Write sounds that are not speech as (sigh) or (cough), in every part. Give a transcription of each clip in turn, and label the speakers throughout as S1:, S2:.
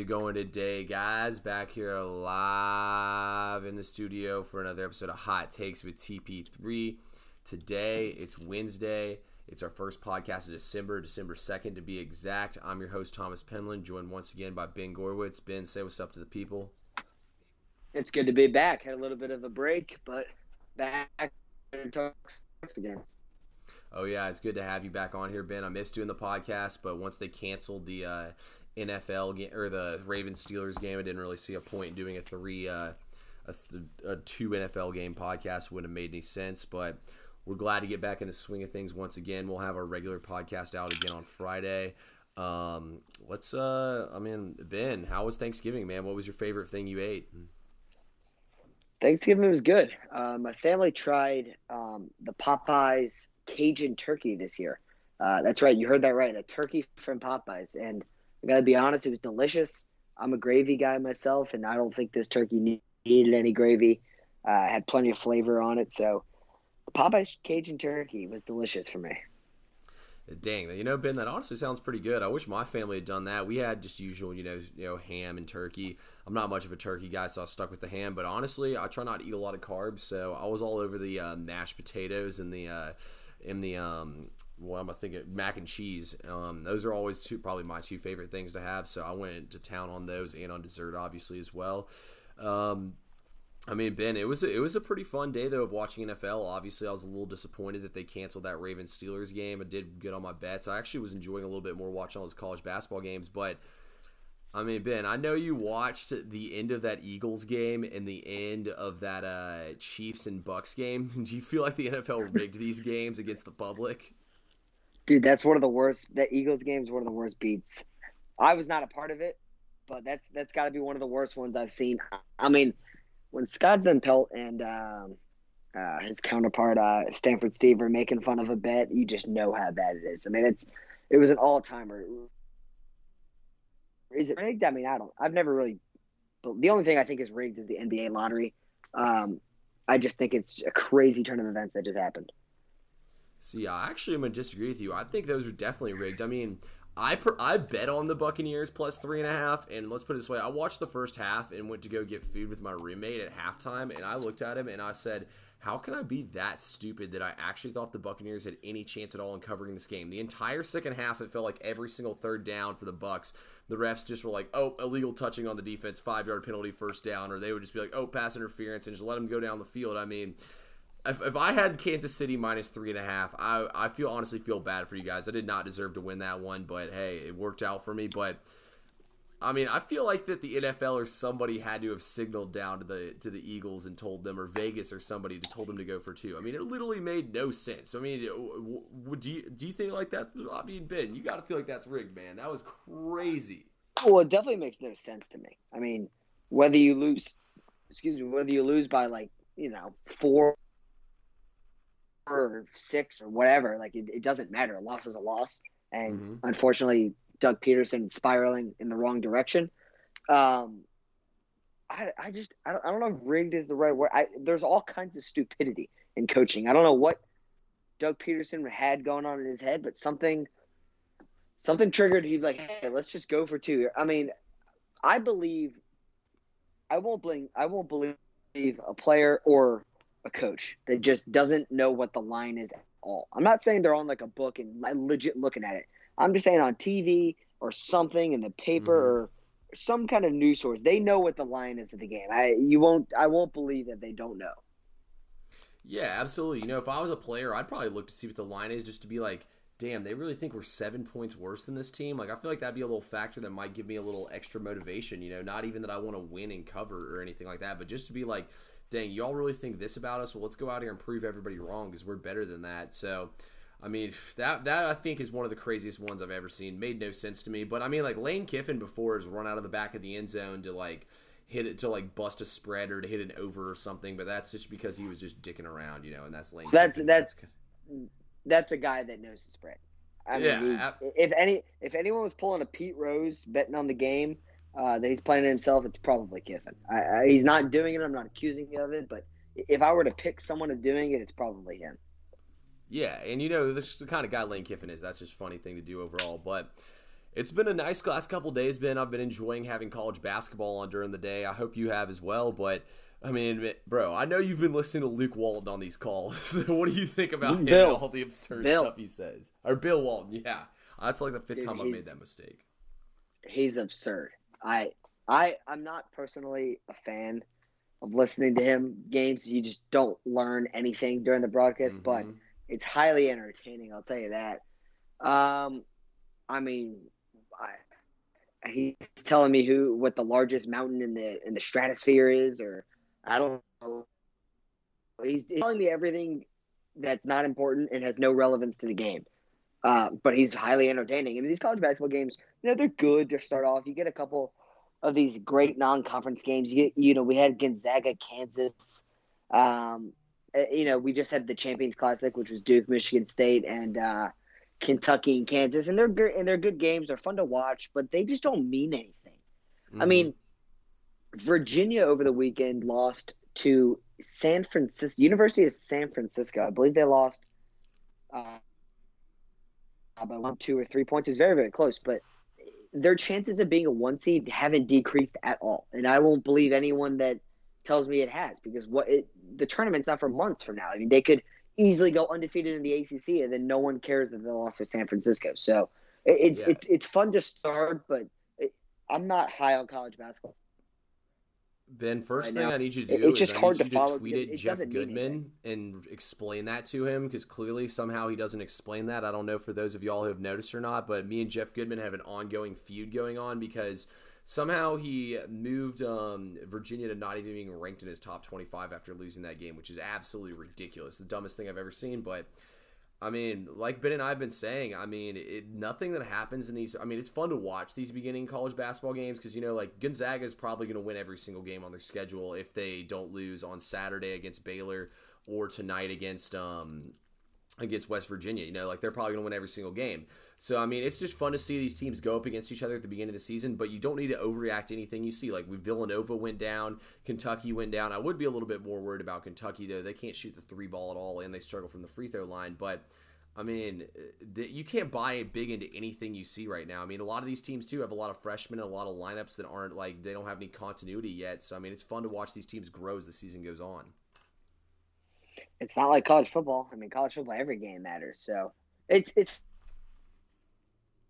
S1: it going today, guys? Back here live in the studio for another episode of Hot Takes with TP3. Today, it's Wednesday. It's our first podcast of December, December 2nd to be exact. I'm your host, Thomas Penland, joined once again by Ben Gorwitz. Ben, say what's up to the people.
S2: It's good to be back. Had a little bit of a break, but back to talk again.
S1: Oh yeah, it's good to have you back on here, Ben. I missed doing the podcast, but once they canceled the uh, NFL game or the Ravens Steelers game, I didn't really see a point in doing a three, uh, a, th- a two NFL game podcast. Wouldn't have made any sense, but we're glad to get back in the swing of things once again. We'll have our regular podcast out again on Friday. Um, let's, uh, I mean, Ben, how was Thanksgiving, man? What was your favorite thing you ate?
S2: Thanksgiving was good. Uh, my family tried um, the Popeyes Cajun turkey this year. Uh, that's right, you heard that right. A turkey from Popeyes, and I gotta be honest, it was delicious. I'm a gravy guy myself, and I don't think this turkey needed any gravy. Uh, had plenty of flavor on it, so the Popeyes Cajun turkey was delicious for me.
S1: Dang, you know, Ben, that honestly sounds pretty good. I wish my family had done that. We had just usual, you know, you know, ham and turkey. I'm not much of a turkey guy, so I stuck with the ham. But honestly, I try not to eat a lot of carbs, so I was all over the uh, mashed potatoes and the uh, in the um, what am I thinking? Mac and cheese. Um, those are always two, probably my two favorite things to have. So I went to town on those and on dessert, obviously as well. Um, I mean, Ben, it was a, it was a pretty fun day though of watching NFL. Obviously, I was a little disappointed that they canceled that Ravens Steelers game. I did good on my bets. I actually was enjoying a little bit more watching all those college basketball games, but. I mean, Ben, I know you watched the end of that Eagles game and the end of that uh, Chiefs and Bucks game. (laughs) Do you feel like the NFL rigged these games against the public?
S2: Dude, that's one of the worst. That Eagles game is one of the worst beats. I was not a part of it, but that's that's got to be one of the worst ones I've seen. I mean, when Scott Van Pelt and um, uh, his counterpart uh, Stanford Steve are making fun of a bet, you just know how bad it is. I mean, it's it was an all timer. Is it rigged? I mean, I don't. I've never really. The only thing I think is rigged is the NBA lottery. Um, I just think it's a crazy turn of events that just happened.
S1: See, I actually am gonna disagree with you. I think those are definitely rigged. I mean, I per, I bet on the Buccaneers plus three and a half, and let's put it this way: I watched the first half and went to go get food with my roommate at halftime, and I looked at him and I said, "How can I be that stupid that I actually thought the Buccaneers had any chance at all in covering this game?" The entire second half, it felt like every single third down for the Bucks, the refs just were like, "Oh, illegal touching on the defense, five yard penalty, first down," or they would just be like, "Oh, pass interference," and just let them go down the field. I mean if, if I had Kansas City minus three and a half, I, I feel honestly feel bad for you guys. I did not deserve to win that one, but hey, it worked out for me. But I mean, I feel like that the NFL or somebody had to have signaled down to the to the Eagles and told them, or Vegas or somebody to told them to go for two. I mean, it literally made no sense. I mean, do you do you think like that? I mean, Ben, you got to feel like that's rigged, man. That was crazy.
S2: Well, it definitely makes no sense to me. I mean, whether you lose, excuse me, whether you lose by like you know four or six or whatever. Like it, it doesn't matter. A loss is a loss, and mm-hmm. unfortunately, Doug Pederson spiraling in the wrong direction. Um, I, I just I don't, I don't know if rigged is the right word. I, there's all kinds of stupidity in coaching. I don't know what Doug Pederson had going on in his head, but something something triggered. He's like, hey, let's just go for two. I mean, I believe I won't blame I won't believe a player or a coach that just doesn't know what the line is at all. I'm not saying they're on like a book and legit looking at it. I'm just saying on TV or something in the paper mm-hmm. or some kind of news source. They know what the line is of the game. I you won't I won't believe that they don't know.
S1: Yeah, absolutely. You know, if I was a player, I'd probably look to see what the line is just to be like, damn, they really think we're seven points worse than this team. Like, I feel like that'd be a little factor that might give me a little extra motivation. You know, not even that I want to win and cover or anything like that, but just to be like, dang, y'all really think this about us? Well, let's go out here and prove everybody wrong because we're better than that. So, I mean, that that I think is one of the craziest ones I've ever seen. Made no sense to me. But I mean, like Lane Kiffin before has run out of the back of the end zone to like hit it to like bust a spread or to hit an over or something. But that's just because he was just dicking around, you know. And that's Lane.
S2: That's Kiffin. that's that's a guy that knows the spread. I mean, yeah, if any if anyone was pulling a Pete Rose betting on the game uh, that he's playing himself, it's probably Kiffin. I, I, he's not doing it. I'm not accusing you of it, but if I were to pick someone of doing it, it's probably him.
S1: Yeah, and you know, this is the kind of guy Lane Kiffin is. That's just funny thing to do overall. But It's been a nice last couple days, Ben. I've been enjoying having college basketball on during the day. I hope you have as well. But I mean, bro, I know you've been listening to Luke Walton on these calls. (laughs) what do you think about him and all the absurd Bill. stuff he says? Or Bill Walton, yeah. That's like the fifth Dude, time I made that mistake.
S2: He's absurd. I I I'm not personally a fan of listening to him games. You just don't learn anything during the broadcast, mm-hmm. but it's highly entertaining. I'll tell you that. Um, I mean, I, he's telling me who what the largest mountain in the in the stratosphere is, or I don't know. He's telling me everything that's not important and has no relevance to the game. Uh, but he's highly entertaining. I mean, these college basketball games, you know, they're good to start off. You get a couple of these great non-conference games. You, you know, we had Gonzaga, Kansas. Um, you know, we just had the Champions Classic, which was Duke, Michigan State, and uh, Kentucky and Kansas, and they're good and they're good games. They're fun to watch, but they just don't mean anything. Mm-hmm. I mean, Virginia over the weekend lost to San Francisco University of San Francisco. I believe they lost uh, by one, two, or three points. It's very, very close, but their chances of being a one seed haven't decreased at all. And I won't believe anyone that tells me it has because what it, the tournament's not for months from now. I mean, they could easily go undefeated in the ACC, and then no one cares that they lost to San Francisco. So it, it's yeah. it's it's fun to start, but it, I'm not high on college basketball.
S1: Ben, first thing I need you to do it's just hard to, to tweet it, it Jeff Goodman and explain that to him because clearly somehow he doesn't explain that. I don't know for those of y'all who have noticed or not, but me and Jeff Goodman have an ongoing feud going on because somehow he moved um, Virginia to not even being ranked in his top 25 after losing that game, which is absolutely ridiculous. The dumbest thing I've ever seen, but I mean, like Ben and I have been saying, I mean, it, nothing that happens in these. I mean, it's fun to watch these beginning college basketball games because you know, like Gonzaga is probably going to win every single game on their schedule if they don't lose on Saturday against Baylor or tonight against um against West Virginia. You know, like they're probably going to win every single game. So I mean, it's just fun to see these teams go up against each other at the beginning of the season, but you don't need to overreact to anything you see. Like we Villanova went down, Kentucky went down. I would be a little bit more worried about Kentucky though. They can't shoot the three ball at all, and they struggle from the free throw line. But I mean, you can't buy big into anything you see right now. I mean, a lot of these teams too have a lot of freshmen and a lot of lineups that aren't like they don't have any continuity yet. So I mean, it's fun to watch these teams grow as the season goes on.
S2: It's not like college football. I mean, college football every game matters. So it's it's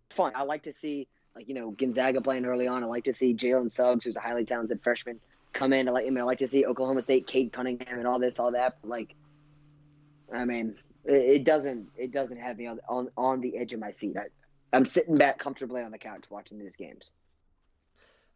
S2: fun. I like to see like you know Gonzaga playing early on. I like to see Jalen Suggs, who's a highly talented freshman, come in. I like I, mean, I like to see Oklahoma State, Cade Cunningham, and all this, all that. But like, I mean, it, it doesn't it doesn't have me on on on the edge of my seat. I, I'm sitting back comfortably on the couch watching these games.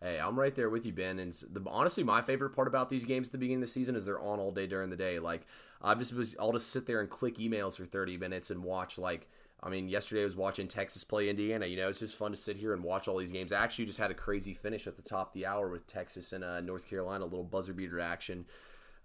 S1: Hey, I'm right there with you, Ben. And the, honestly, my favorite part about these games at the beginning of the season is they're on all day during the day. Like, I just was, I'll just sit there and click emails for 30 minutes and watch like I mean, yesterday I was watching Texas play Indiana. You know, it's just fun to sit here and watch all these games. I actually just had a crazy finish at the top of the hour with Texas and uh, North Carolina, a little buzzer beater action.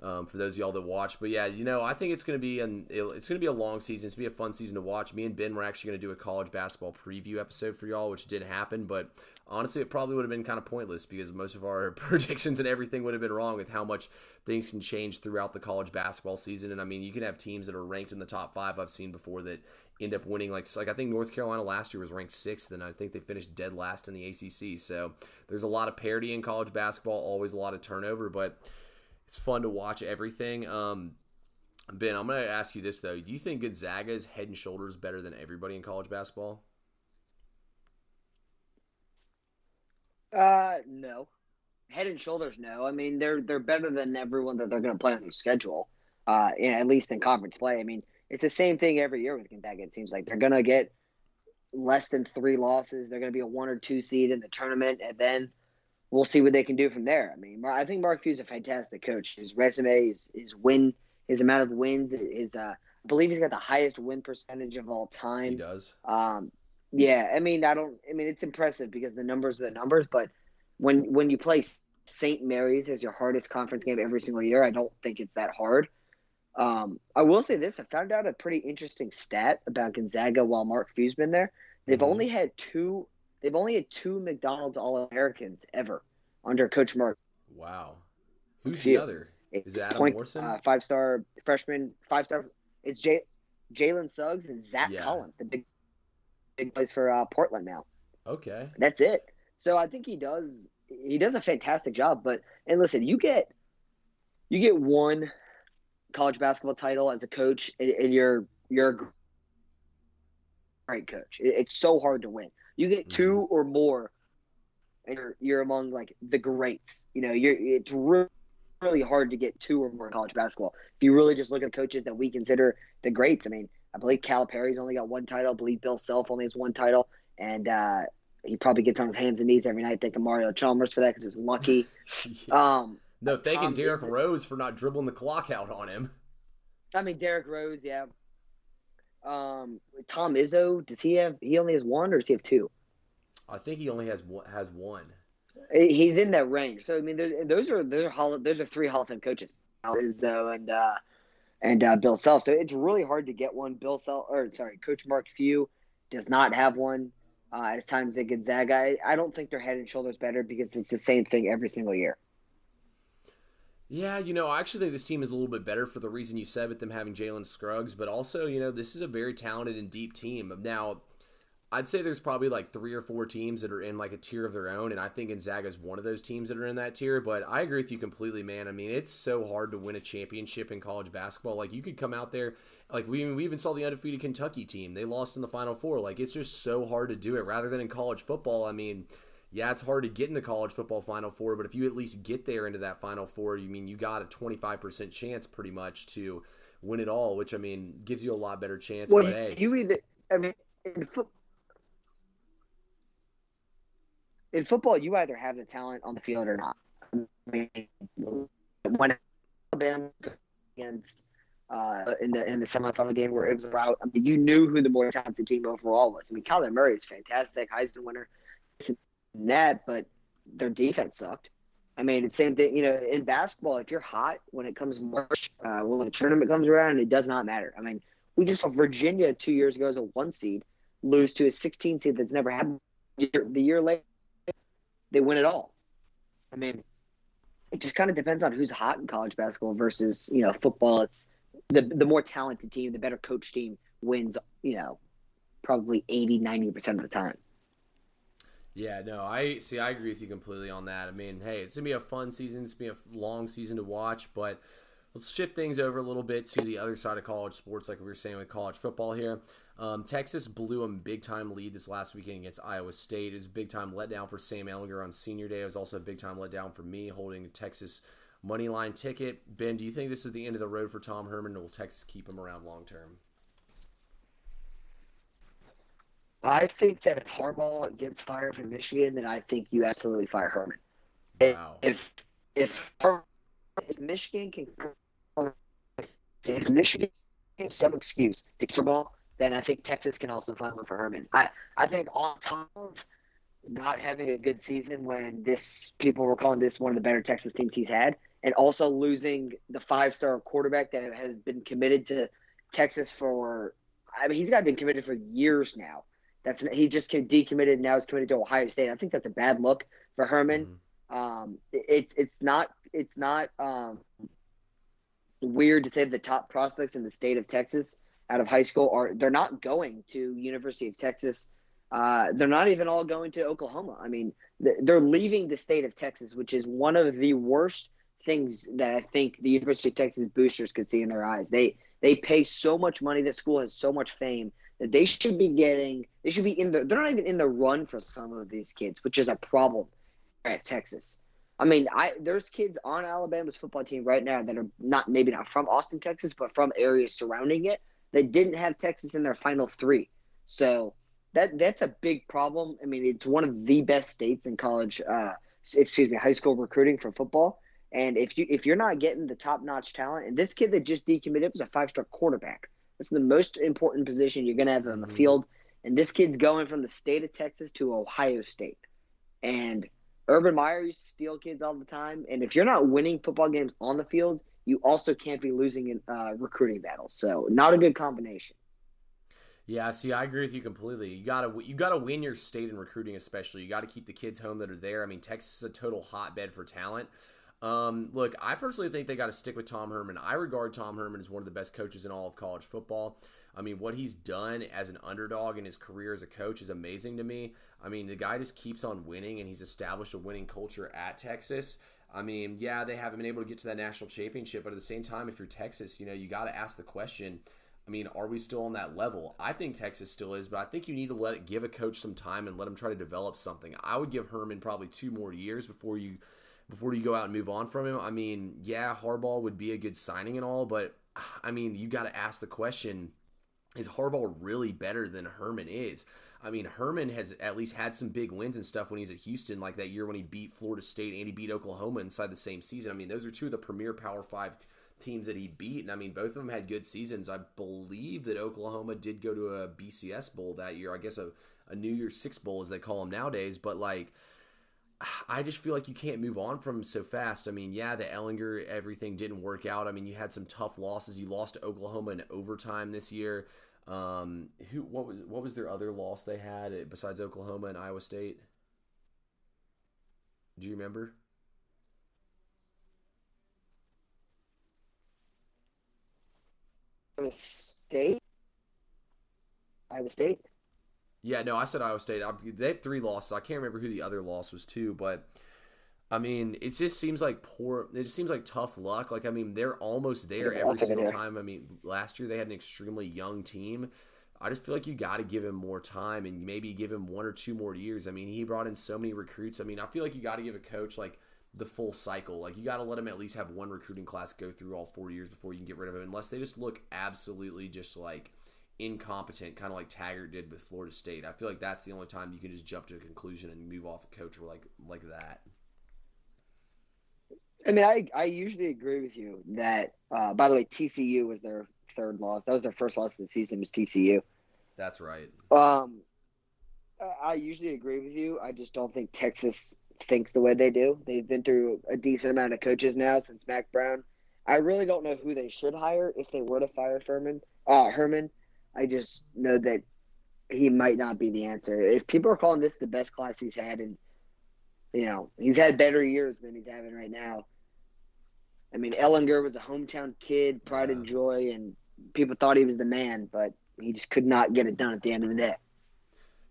S1: Um, for those of y'all that watch, but yeah, you know, I think it's gonna be an it's gonna be a long season. It's gonna be a fun season to watch. Me and Ben were actually gonna do a college basketball preview episode for y'all, which did happen, but honestly, it probably would have been kind of pointless because most of our (laughs) predictions and everything would have been wrong with how much things can change throughout the college basketball season. And I mean, you can have teams that are ranked in the top five. I've seen before that end up winning like like I think North Carolina last year was ranked sixth, and I think they finished dead last in the ACC. So there's a lot of parity in college basketball, always a lot of turnover, but it's fun to watch everything. Um, ben, I'm going to ask you this though: Do you think Gonzaga is head and shoulders better than everybody in college basketball?
S2: Uh, no. Head and shoulders, no. I mean, they're they're better than everyone that they're going to play on their schedule. Uh, at least in conference play. I mean, it's the same thing every year with Gonzaga. It seems like they're gonna get less than three losses. They're gonna be a one or two seed in the tournament, and then we'll see what they can do from there. I mean, I think Mark Few's a fantastic coach. His resume, his, his win, his amount of wins, is uh, I believe he's got the highest win percentage of all time.
S1: He does.
S2: Um, yeah, I mean, I don't. I mean, it's impressive because the numbers are the numbers, but when when you play St. Mary's as your hardest conference game every single year, I don't think it's that hard. Um, I will say this: I found out a pretty interesting stat about Gonzaga while Mark Few's been there. They've mm-hmm. only had two. They've only had two McDonald's All Americans ever under Coach Mark.
S1: Wow, who's Few. the other? Is Adam point, Morrison?
S2: Uh, five star freshman, five star. It's Jay, Jalen Suggs and Zach yeah. Collins, the big big place for uh, Portland now.
S1: Okay.
S2: That's it. So I think he does he does a fantastic job. But and listen, you get you get one college basketball title as a coach, and, and you're you're a great coach. It, it's so hard to win. You get two
S1: Mm-hmm.
S2: or more, and you're you're among like the greats. You know, you're it's really really hard to get two or more in college basketball. If you really just look at the coaches that we consider the greats, I mean, I believe Calipari's only got one title. I believe Bill Self only has one title, and uh, he probably gets on his hands and knees every night thanking Mario Chalmers for that because he was lucky. (laughs)
S1: Yeah.
S2: Um,
S1: no, thanking
S2: Tom
S1: Derrick
S2: is-
S1: Rose for not dribbling the clock out on him.
S2: I mean, Derrick Rose, yeah. Um, Tom Izzo, does he have? He only has one, or does he have two?
S1: I think he only has one, has one.
S2: He's in that range. So I mean, those- those are those are Hall, those are three Hall of Fame coaches, Izzo and uh, and uh, Bill Self. So it's really hard to get one. Bill Self, or sorry, Coach Mark Few does not have one. Uh, at his times at Gonzaga, I, I don't think they're head and shoulders better because it's the same thing every single year.
S1: Yeah, you know, I actually think this team is a little bit better for the reason you said with them having Jalen Scruggs, but also, you know, this is a very talented and deep team. Now, I'd say there's probably like three or four teams that are in like a tier of their own, and I think Gonzaga is one of those teams that are in that tier. But I agree with you completely, man. I mean, it's so hard to win a championship in college basketball. Like you could come out there, like we we even saw the undefeated Kentucky team; they lost in the Final Four. Like it's just so hard to do it. Rather than in college football, I mean. Yeah, it's hard to get in the college football Final Four, but if you at least get there into that Final Four, you mean you got a 25% chance pretty much to win it all, which I mean gives you a lot better chance.
S2: Well,
S1: but hey,
S2: you either, I mean, in. In football, you either have the talent on the field or not. I mean, when Alabama against uh, in the in the semifinal game where it was a rout, I mean, you knew who the more talented team overall was. I mean, Kyler Murray is fantastic, Heisman winner, that, but their defense sucked. I mean, it's same thing. You know, in basketball, if you're hot when it comes March, uh, when the tournament comes around, it does not matter. I mean, we just saw Virginia two years ago as a one seed lose to a 16 seed that's never happened. The year later, they win it all. I mean, it just kind of depends on who's hot in college basketball versus you know football. It's the the more talented team, the better coach team wins. You know, probably 80, 90 percent of the time.
S1: Yeah, no, I see. I agree with you completely on that. I mean, hey, it's gonna be a fun season. It's gonna be a long season to watch, but let's shift things over a little bit to the other side of college sports, like we were saying with college football here. Um, Texas blew a big time lead this last weekend against Iowa State. It was a big time letdown for Sam Ehlinger on Senior Day. It was also a big time letdown for me holding Texas money line ticket. Ben, do you think this is the end of the road for Tom Herman, or will Texas keep him around long term?
S2: I think that if Harbaugh gets fired from Michigan, then I think you absolutely fire Herman.
S1: Wow.
S2: If if if Michigan can if Michigan has some excuse to keep ball, then I think Texas can also find one for Herman. I I think on top of not having a good season when this people were calling this one of the better Texas teams he's had, and also losing the five star quarterback that has been committed to Texas for I mean he's got been committed for years now. That's he just decommitted and now he's committed to Ohio State. I think that's a bad look for Herman.
S1: Mhm.
S2: Um, it- it's it's not it's not um, weird to say the top prospects in the state of Texas out of high school are they're not going to University of Texas. Uh, they're not even all going to Oklahoma. I mean, th- they're leaving the state of Texas, which is one of the worst things that I think the University of Texas boosters could see in their eyes. They they pay so much money. That school has so much fame that they should be getting. They should be in the. They're not even in the run for some of these kids, which is a problem at Texas. I mean, I there's kids on Alabama's football team right now that are not maybe not from Austin, Texas, but from areas surrounding it that didn't have Texas in their final three. So that that's a big problem. I mean, it's one of the best states in college. Uh, excuse me, high school recruiting for football. And if you if you're not getting the top notch talent, and this kid that just decommitted was a five star quarterback. That's the most important position you're gonna have on the
S1: Mhm.
S2: field. And this kid's going from the state of Texas to Ohio State. And Urban Meyer used to steal kids all the time. And if you're not winning football games on the field, you also can't be losing in uh, recruiting battles. So not a good combination.
S1: Yeah, see, I agree with you completely. You gotta you gotta win your state in recruiting, especially. You got to keep the kids home that are there. I mean, Texas is a total hotbed for talent. Um, look, I personally think they got to stick with Tom Herman. I regard Tom Herman as one of the best coaches in all of college football. I mean, what he's done as an underdog in his career as a coach is amazing to me. I mean, the guy just keeps on winning, and he's established a winning culture at Texas. I mean, yeah, they haven't been able to get to that national championship, but at the same time, if you're Texas, you know, you got to ask the question. I mean, are we still on that level? I think Texas still is, but I think you need to let it give a coach some time and let him try to develop something. I would give Herman probably two more years before you before you go out and move on from him. I mean, yeah, Harbaugh would be a good signing and all, but I mean, you got to ask the question: Is Harbaugh really better than Herman is? I mean, Herman has at least had some big wins and stuff when he's at Houston, like that year when he beat Florida State and he beat Oklahoma inside the same season. I mean, those are two of the premier Power Five teams that he beat, and I mean, both of them had good seasons. I believe that Oklahoma did go to a BCS bowl that year. I guess a, a New Year's Six bowl, as they call them nowadays. But like, I just feel like you can't move on from so fast. I mean, yeah, the Ehlinger everything didn't work out. I mean, you had some tough losses. You lost to Oklahoma in overtime this year. Um, who what was what was their other loss they had besides Oklahoma and Iowa State? Do you remember?
S2: Iowa State. Iowa State.
S1: Yeah, no, I said Iowa State. I, they have three losses. I can't remember who the other loss was to, but I mean, it just seems like poor. It just seems like tough luck. Like I mean, they're almost there every single time. I mean, last year they had an extremely young team. I just feel like you got to give him more time and maybe give him one or two more years. I mean, he brought in so many recruits. I mean, I feel like you got to give a coach like the full cycle. Like you got to let him at least have one recruiting class go through all four years before you can get rid of him, unless they just look absolutely just like incompetent, kind of like Taggart did with Florida State. I feel like that's the only time you can just jump to a conclusion and move off a coach or like like that.
S2: I mean, I I usually agree with you that. Uh, by the way, TCU was their third loss. That was their first loss of the season. Was TCU.
S1: That's right.
S2: Um, I usually agree with you. I just don't think Texas thinks the way they do. They've been through a decent amount of coaches now since Mack Brown. I really don't know who they should hire if they were to fire Furman. Uh, Herman. I just know that he might not be the answer. If people are calling this the best class he's had, and you know he's had better years than he's having right now. I mean, Ehlinger was a hometown kid, pride yeah. and joy, and people thought he was the man, but he just could not get it done at the end of the day.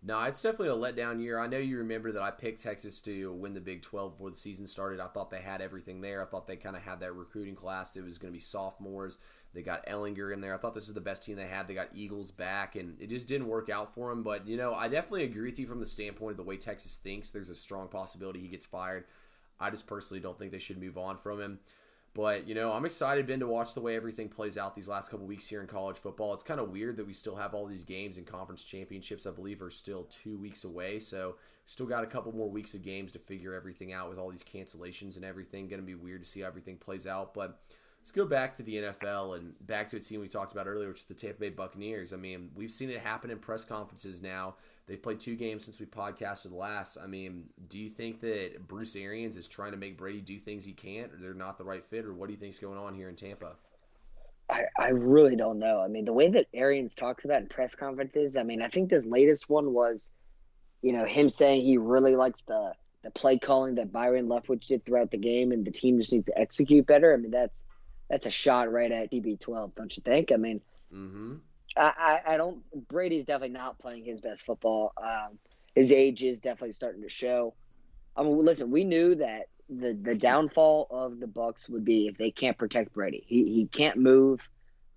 S1: No, it's definitely a letdown year. I know you remember that I picked Texas to win the Big 12 before the season started. I thought they had everything there. I thought they kind of had that recruiting class. It was going to be sophomores. They got Ehlinger in there. I thought this was the best team they had. They got Eagles back, and it just didn't work out for them. But, you know, I definitely agree with you from the standpoint of the way Texas thinks. There's a strong possibility he gets fired. I just personally don't think they should move on from him. But you know, I'm excited, Ben, to watch the way everything plays out these last couple weeks here in college football. It's kind of weird that we still have all these games and conference championships. I believe are still two weeks away, so still got a couple more weeks of games to figure everything out with all these cancellations and everything. Going to be weird to see how everything plays out, but. Let's go back to the NFL and back to a team we talked about earlier, which is the Tampa Bay Buccaneers. I mean, we've seen it happen in press conferences now. They've played two games since we podcasted last. I mean, do you think that Bruce Arians is trying to make Brady do things he can't, or they're not the right fit, or what do you think is going on here in Tampa?
S2: I, I really don't know. I mean, the way that Arians talks about in press conferences, I mean, I think this latest one was, you know, him saying he really likes the the play calling that Byron Leftwich did throughout the game, and the team just needs to execute better. I mean, that's that's a shot right at TB12, don't you think? I mean,
S1: mm-hmm.
S2: I, I don't. Brady's definitely not playing his best football. Um, his age is definitely starting to show. I mean, listen, we knew that the the downfall of the Bucks would be if they can't protect Brady. He he can't move.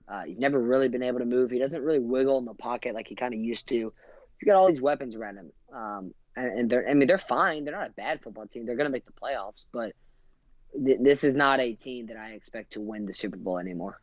S2: Uh, he's never really been able to move. He doesn't really wiggle in the pocket like he kind of used to. You got all these weapons around him, um, and, and, they're. I mean, they're fine. They're not a bad football team. They're going to make the playoffs, but th- this is not a team that I expect to win the Super Bowl anymore.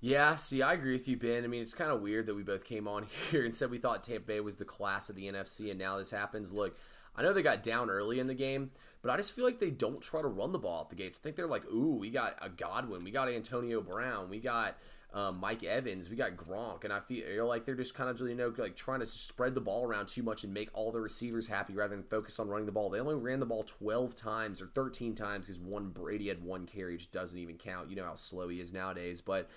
S1: Yeah, see, I agree with you, Ben. I mean, it's kind of weird that we both came on (laughs) here and said we thought Tampa Bay was the class of the NFC, and now this happens. Look, I know they got down early in the game, but I just feel like they don't try to run the ball at the gates. I think they're like, ooh, we got a Godwin, we got Antonio Brown, we got um, Mike Evans, we got Gronk, and I feel like they're just kind of you know like trying to spread the ball around too much and make all the receivers happy rather than focus on running the ball. They only ran the ball 12 times or 13 times because one Brady had one carry, which doesn't even count. You know how slow he is nowadays, but.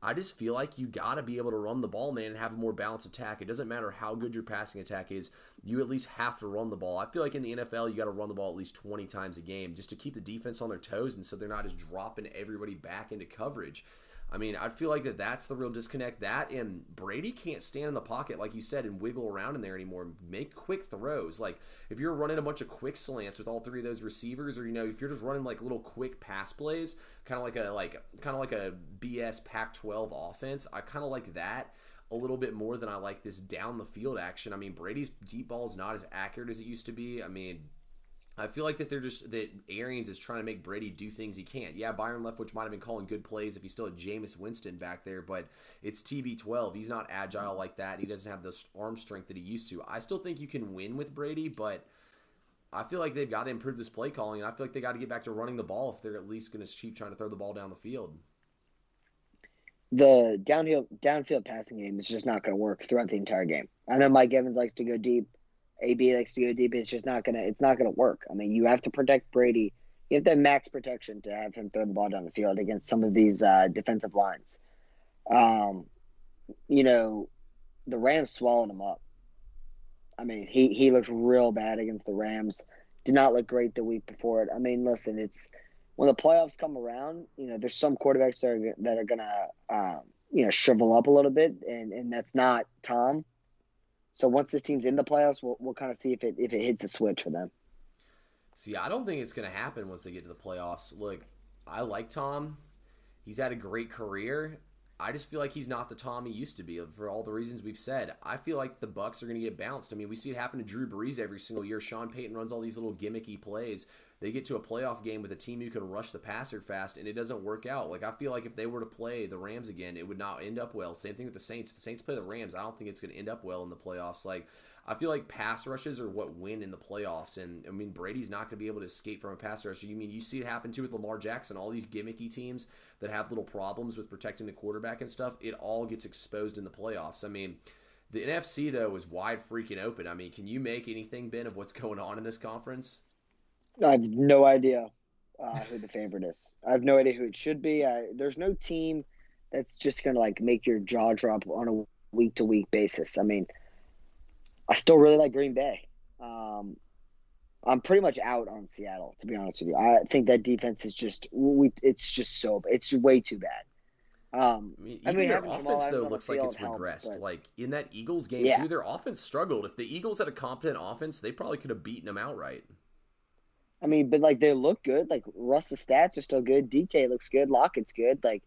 S1: I just feel like you got to be able to run the ball, man, and have a more balanced attack. It doesn't matter how good your passing attack is, you at least have to run the ball. I feel like in the NFL, you got to run the ball at least 20 times a game just to keep the defense on their toes and so they're not just dropping everybody back into coverage. I mean, I feel like that that's the real disconnect. That and Brady can't stand in the pocket, like you said, and wiggle around in there anymore. And make quick throws. Like if you're running a bunch of quick slants with all three of those receivers, or you know, if you're just running like little quick pass plays, kind of like a like kind of like a BS Pac-12 offense, I kind of like that a little bit more than I like this down the field action. I mean, Brady's deep ball is not as accurate as it used to be. I mean, I feel like that they're just that Arians is trying to make Brady do things he can't. Yeah, Byron Leftwich might have been calling good plays if he still had Jameis Winston back there, but it's TB12. He's not agile like that. He doesn't have the arm strength that he used to. I still think you can win with Brady, but I feel like they've got to improve this play calling, and I feel like they got to get back to running the ball if they're at least going to keep trying to throw the ball down the field.
S2: The downhill downfield passing game is just not going to work throughout the entire game. I know Mike Evans likes to go deep AB likes to go deep. It's just not gonna. It's not gonna work. I mean, you have to protect Brady. You have to have max protection to have him throw the ball down the field against some of these uh, defensive lines. Um, you know, the Rams swallowed him up. I mean, he he looked real bad against the Rams. Did not look great the week before it. I mean, listen, it's when the playoffs come around. You know, there's some quarterbacks that are that are gonna um, you know shrivel up a little bit, and and that's not Tom. So once this team's in the playoffs, we'll, we'll kind of see if it if it hits a switch for them.
S1: See, I don't think it's going to happen once they get to the playoffs. Look, I like Tom. He's had a great career. I just feel like he's not the Tom he used to be for all the reasons we've said. I feel like the Bucks are going to get bounced. I mean, we see it happen to Drew Brees every single year. Sean Payton runs all these little gimmicky plays they get to a playoff game with a team who can rush the passer fast and it doesn't work out. Like I feel like if they were to play the Rams again, it would not end up well. Same thing with the Saints. If the Saints play the Rams, I don't think it's going to end up well in the playoffs. Like I feel like pass rushes are what win in the playoffs. And I mean Brady's not going to be able to escape from a pass rush. You mean you see it happen too with Lamar Jackson, all these gimmicky teams that have little problems with protecting the quarterback and stuff, it all gets exposed in the playoffs. I mean, the NFC though is wide freaking open. I mean, can you make anything Ben of what's (laughs) going on in this conference?
S2: I have no idea uh, who the favorite is. I have no idea who it should be. I, there's no team that's just gonna like make your jaw drop on a week to week basis. I mean, I still really like Green Bay. Um, I'm pretty much out on Seattle to be honest with you. I think that defense is just we. It's just so it's way too bad. Um,
S1: I mean, even their offense though looks like it's regressed. Helps. Like in that Eagles game yeah. too, their offense struggled. If the Eagles had a competent offense, they probably could have beaten them outright.
S2: I mean, but like they look good. Like Russ's stats are still good. DK looks good. Lockett's good. Like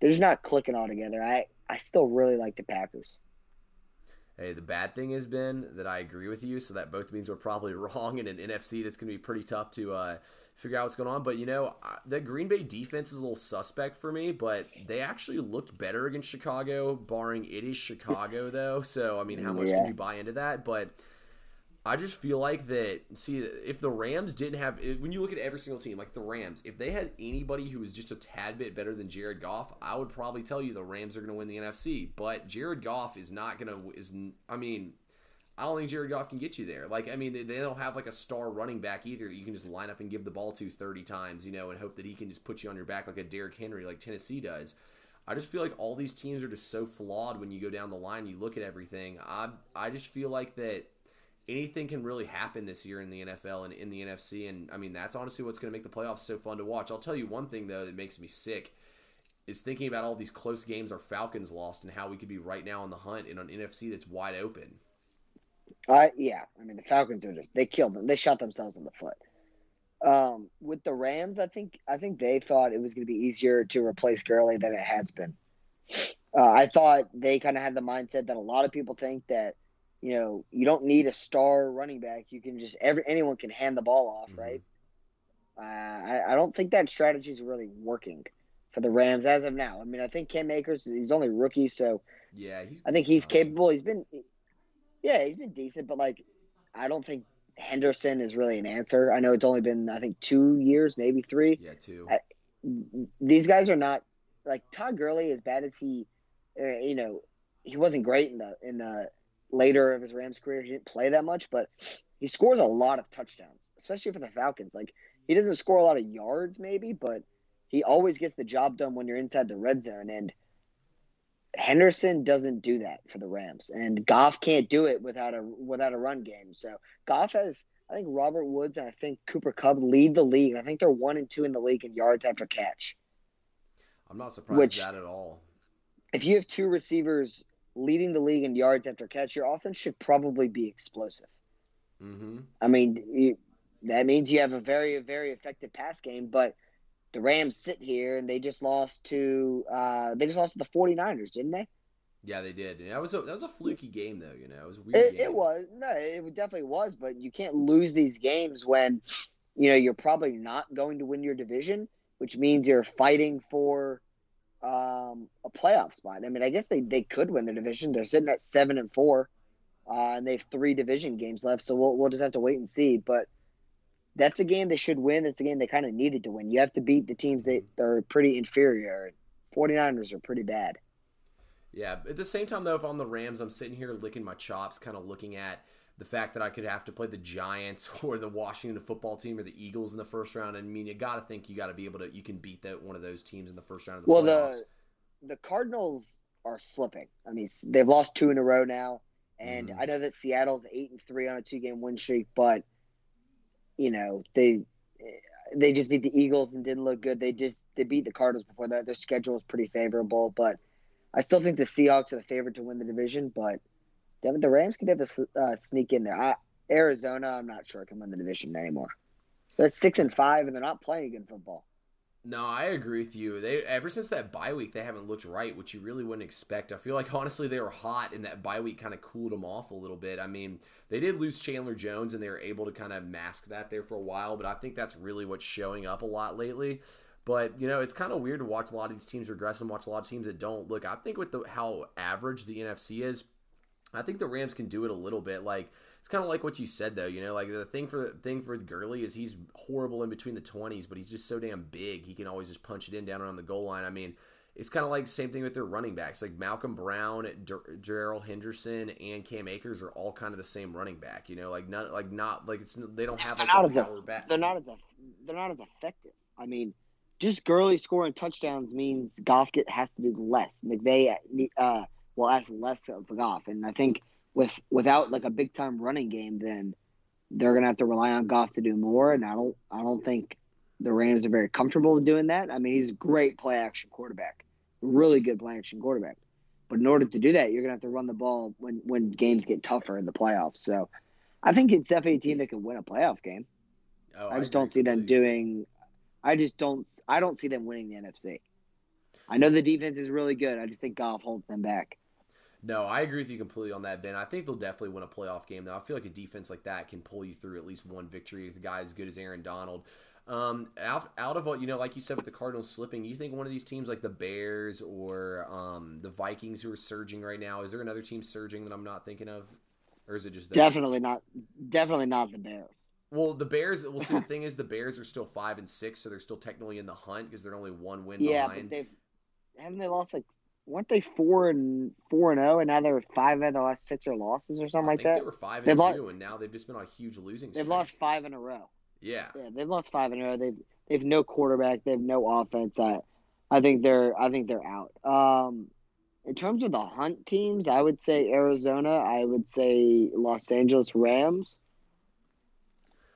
S2: they're just not clicking all together. I I still really like the Packers.
S1: Hey, the bad thing has been that I agree with you, so that both means we're probably (laughs) wrong in an NFC that's going to be pretty tough to uh, figure out what's going on. But you know, the Green Bay defense is a little suspect for me, but they actually looked better against Chicago, barring it is Chicago (laughs) though. So I mean, how much yeah. can you buy into that? But I just feel like that. See, if the Rams didn't have, when you look at every single team, like the Rams, if they had anybody who was just a tad bit better than Jared Goff, I would probably tell you the Rams are going to win the NFC. But Jared Goff is not going to. Is I mean, I don't think Jared Goff can get you there. Like, I mean, they, they don't have like a star running back either. that You can just line up and give the ball to 30 times, you know, and hope that he can just put you on your back like a Derrick Henry, like Tennessee does. I just feel like all these teams are just so flawed when you go down the line. You look at everything. I I just feel like that anything can really happen this year in the NFL and in the NFC. And I mean, that's honestly what's going to make the playoffs so fun to watch. I'll tell you one thing, though, that makes me sick is thinking about all these close games our Falcons lost and how we could be right now on the hunt in an NFC that's wide open.
S2: Uh, yeah. I mean, the Falcons are just, they killed them. They shot themselves in the foot. Um, with the Rams, I think I think they thought it was going to be easier to replace Gurley than it has been. Uh, I thought they kind of had the mindset that a lot of people think that you know, you don't need a star running back. You can just every anyone can hand the ball off, mm-hmm. right? Uh, I, I don't think that strategy is really working for the Rams as of now. I mean, I think Cam Akers he's only rookie, so
S1: yeah,
S2: I think he's capable. He's been, yeah, he's been decent, but like, I don't think Henderson is really an answer. I know it's only been I think two years, maybe three.
S1: Yeah, two.
S2: I, these guys are not like Todd Gurley, as bad as he, uh, you know, he wasn't great in the in the later of his Rams career. He didn't play that much, but he scores a lot of touchdowns, especially for the Falcons. Like he doesn't score a lot of yards, maybe, but he always gets the job done when you're inside the red zone. And Henderson doesn't do that for the Rams, and Goff can't do it without a without a run game. So Goff has, I think Robert Woods and I think Cooper Kupp lead the league. I think they're one and two in the league in yards after catch.
S1: I'm not surprised Which, at that at all.
S2: If you have two receivers leading the league in yards after catch, your offense should probably be explosive.
S1: Mm-hmm.
S2: I mean, you, that means you have a very, very effective pass game, but the Rams sit here and they just lost to uh, they just lost to the 49ers, didn't they?
S1: Yeah, they did. That was a that was a fluky game though. You know, it was
S2: weird. It, it, was no, it definitely was. But you can't lose these games when you know you're probably not going to win your division, which means you're fighting for um, a playoff spot. I mean, I guess they they could win the division. They're sitting at seven and four, uh, and they have three division games left. So we'll we'll just have to wait and see. But that's a game they should win. It's a game they kind of needed to win. You have to beat the teams that are pretty inferior. 49ers are pretty bad.
S1: Yeah, at the same time though, if I'm the Rams, I'm sitting here licking my chops, kind of looking at the fact that I could have to play the Giants (laughs) or the Washington football team or the Eagles in the first round. I mean, you got to think you got to be able to you can beat that one of those teams in the first round of the
S2: well,
S1: playoffs.
S2: the the Cardinals are slipping. I mean, they've lost two in a row now, and mm. I know that Seattle's eight and three on a two game win streak, but you know they they just beat the Eagles and didn't look good. They just they beat the Cardinals before that. Their schedule is pretty favorable, but I still think the Seahawks are the favorite to win the division, but the Rams could have a uh, sneak in there. I, Arizona, I'm not sure can win the division anymore. They're six and five, and they're not playing good football.
S1: No, I agree with you. They ever since that bye week, they haven't looked right, which you really wouldn't expect. I feel like honestly they were hot, and that bye week kind of cooled them off a little bit. I mean, they did lose Chandler Jones, and they were able to kind of mask that there for a while. But I think that's really what's showing up a lot lately. But you know, it's kind of weird to watch a lot of these teams regress and watch a lot of teams that don't. Look, I think with the how average the NFC is, I think the Rams can do it a little bit. Like it's kind of like what you said though. You know, like the thing for the thing for Gurley is he's horrible in between the twenties, but he's just so damn big. He can always just punch it in down around the goal line. I mean, it's kind of like same thing with their running backs. Like Malcolm Brown, Darrell Henderson, and Cam Akers are all kind of the same running back. You know, like not like not like it's they don't have like a power back.
S2: They're not as they're not as effective. I mean just Gurley scoring touchdowns means Goff get, has to do less. McVay uh, will ask less of Goff, and I think with without like a big time running game, then they're gonna have to rely on Goff to do more. And I don't I don't think the Rams are very comfortable with doing that. I mean, he's a great play action quarterback, really good play action quarterback. But in order to do that, you're gonna have to run the ball when when games get tougher in the playoffs. So I think it's definitely a team that can win a playoff game. Oh, I just I don't see them doing I just don't. I don't see them winning the NFC. I know the defense is really good. I just think Goff holds them back.
S1: No, I agree with you completely on that, Ben. I think they'll definitely win a playoff game, though. I feel like a defense like that can pull you through at least one victory with a guy as good as Aaron Donald. Um, out, out of what you know, like you said with the Cardinals slipping, you think one of these teams like the Bears or um, the Vikings who are surging right now? Is there another team surging that I'm not thinking of, or is it just
S2: definitely not? Definitely not the Bears.
S1: Well, the Bears. We'll see. The thing is, the Bears are still five and six, so they're still technically in the hunt because they're only one win
S2: yeah,
S1: behind.
S2: but they've haven't they lost like weren't they four and four and zero, oh, and now they're five of the last six or losses or something like that.
S1: They were five and they've two, lost, and now they've just been on a huge losing.
S2: They've lost five in a row.
S1: Yeah,
S2: yeah, they've lost five in a row. They've they've no quarterback. They have no offense. I, I think they're I think they're out. Um, in terms of the hunt teams, I would say Arizona. I would say Los Angeles Rams.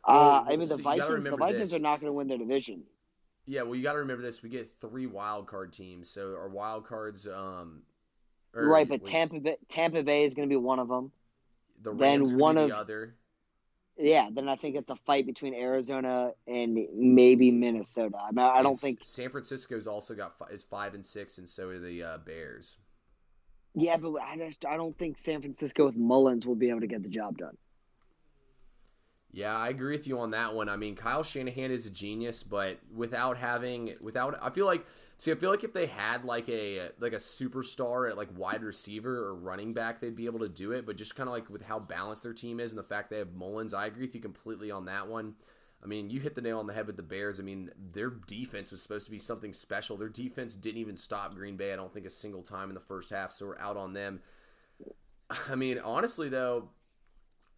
S2: Uh, I mean, the Vikings. The Vikings this. are not going to win their division.
S1: Yeah, well, you got to remember this. We get three wild card teams, so our wild cards. Um,
S2: or, right, but wait, Tampa Bay, Tampa Bay is going to be one of them.
S1: The Rams then one of the other.
S2: Yeah, then I think it's a fight between Arizona and maybe Minnesota. I, mean, I don't think
S1: San Francisco's also got is five and six, and so are the uh, Bears.
S2: Yeah, but I just I don't think San Francisco with Mullens will be able to get the job done.
S1: Yeah, I agree with you on that one. I mean, Kyle Shanahan is a genius, but without having without I feel like see I feel like if they had like a like a superstar at like wide receiver or running back, they'd be able to do it, but just kind of like with how balanced their team is and the fact they have Mullens, I agree with you completely on that one. I mean, you hit the nail on the head with the Bears. I mean, their defense was supposed to be something special. Their defense didn't even stop Green Bay, I don't think a single time in the first half, so we're out on them. I mean, honestly though,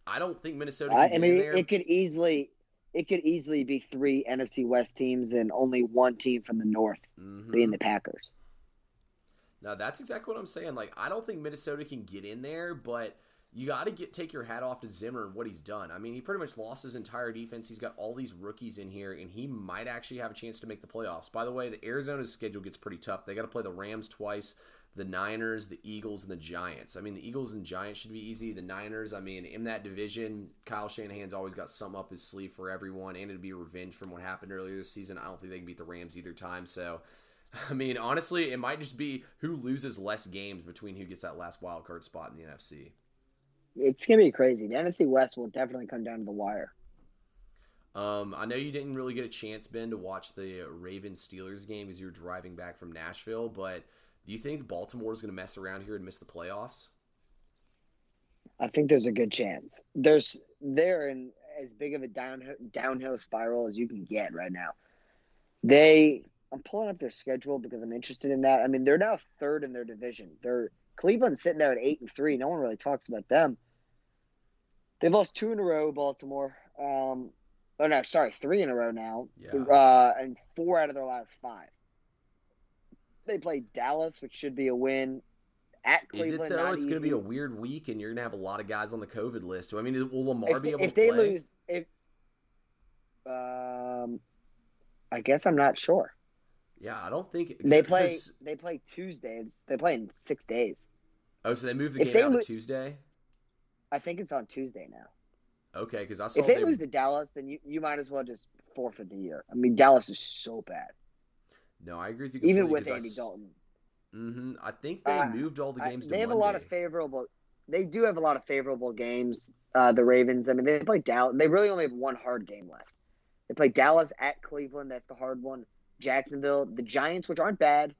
S1: I don't think Minnesota. I mean,
S2: it could easily, it could easily be three NFC West teams and only one team from the North mm-hmm. being the Packers.
S1: Now that's exactly what I'm saying. Like, I don't think Minnesota can get in there, but you got to get take your hat off to Zimmer and what he's done. I mean, he pretty much lost his entire defense. He's got all these rookies in here, and he might actually have a chance to make the playoffs. By the way, the Arizona's schedule gets pretty tough. They got to play the Rams twice, the Niners, the Eagles, and the Giants. I mean, the Eagles and Giants should be easy. The Niners, I mean, in that division, Kyle Shanahan's always got some up his sleeve for everyone, and it'd be revenge from what happened earlier this season. I don't think they can beat the Rams either time. So, (laughs) I mean, honestly, it might just be who loses less games between who gets that last wild card spot in the NFC
S2: it's gonna be crazy. The NFC West will definitely come down to the wire.
S1: Um, I know you didn't really get a chance, Ben, to watch the Ravens Steelers game as you were driving back from Nashville, but do you think Baltimore is going to mess around here and miss the playoffs?
S2: I think there's a good chance. There's they're in as big of a downhill downhill spiral as you can get right now. They I'm pulling up their schedule because I'm interested in that. I mean, they're now third in their division. They're Cleveland's sitting there at eight and three. No one really talks about them. They've lost two in a row, Baltimore. Um, oh no, sorry, three in a row now. Yeah. Uh, and four out of their last five. They play Dallas, which should be a win. At Cleveland,
S1: is it though? It's going to be a weird week, and you're going to have a lot of guys on the COVID list. So I mean, will Lamar
S2: if,
S1: be able to play.
S2: if
S1: to
S2: they
S1: play?
S2: lose? If um, I guess I'm not sure.
S1: Yeah, I don't think
S2: they play. They play Tuesdays. They play in six days.
S1: Oh, so they moved the if game out lo- to Tuesday.
S2: I think it's on Tuesday now.
S1: Okay, because I saw
S2: if they, they, lose to Dallas, then you, you might as well just forfeit the year. I mean, Dallas is so bad.
S1: No, I agree with you.
S2: Even with Andy I, Dalton.
S1: Mm-hmm. I think they uh, moved all the games.
S2: I, they
S1: have
S2: Monday.
S1: a
S2: lot of favorable. They do have a lot of favorable games. Uh, the Ravens. I mean, they play Dallas. They really only have one hard game left. They play Dallas at Cleveland. That's the hard one. Jacksonville, the Giants, which aren't bad,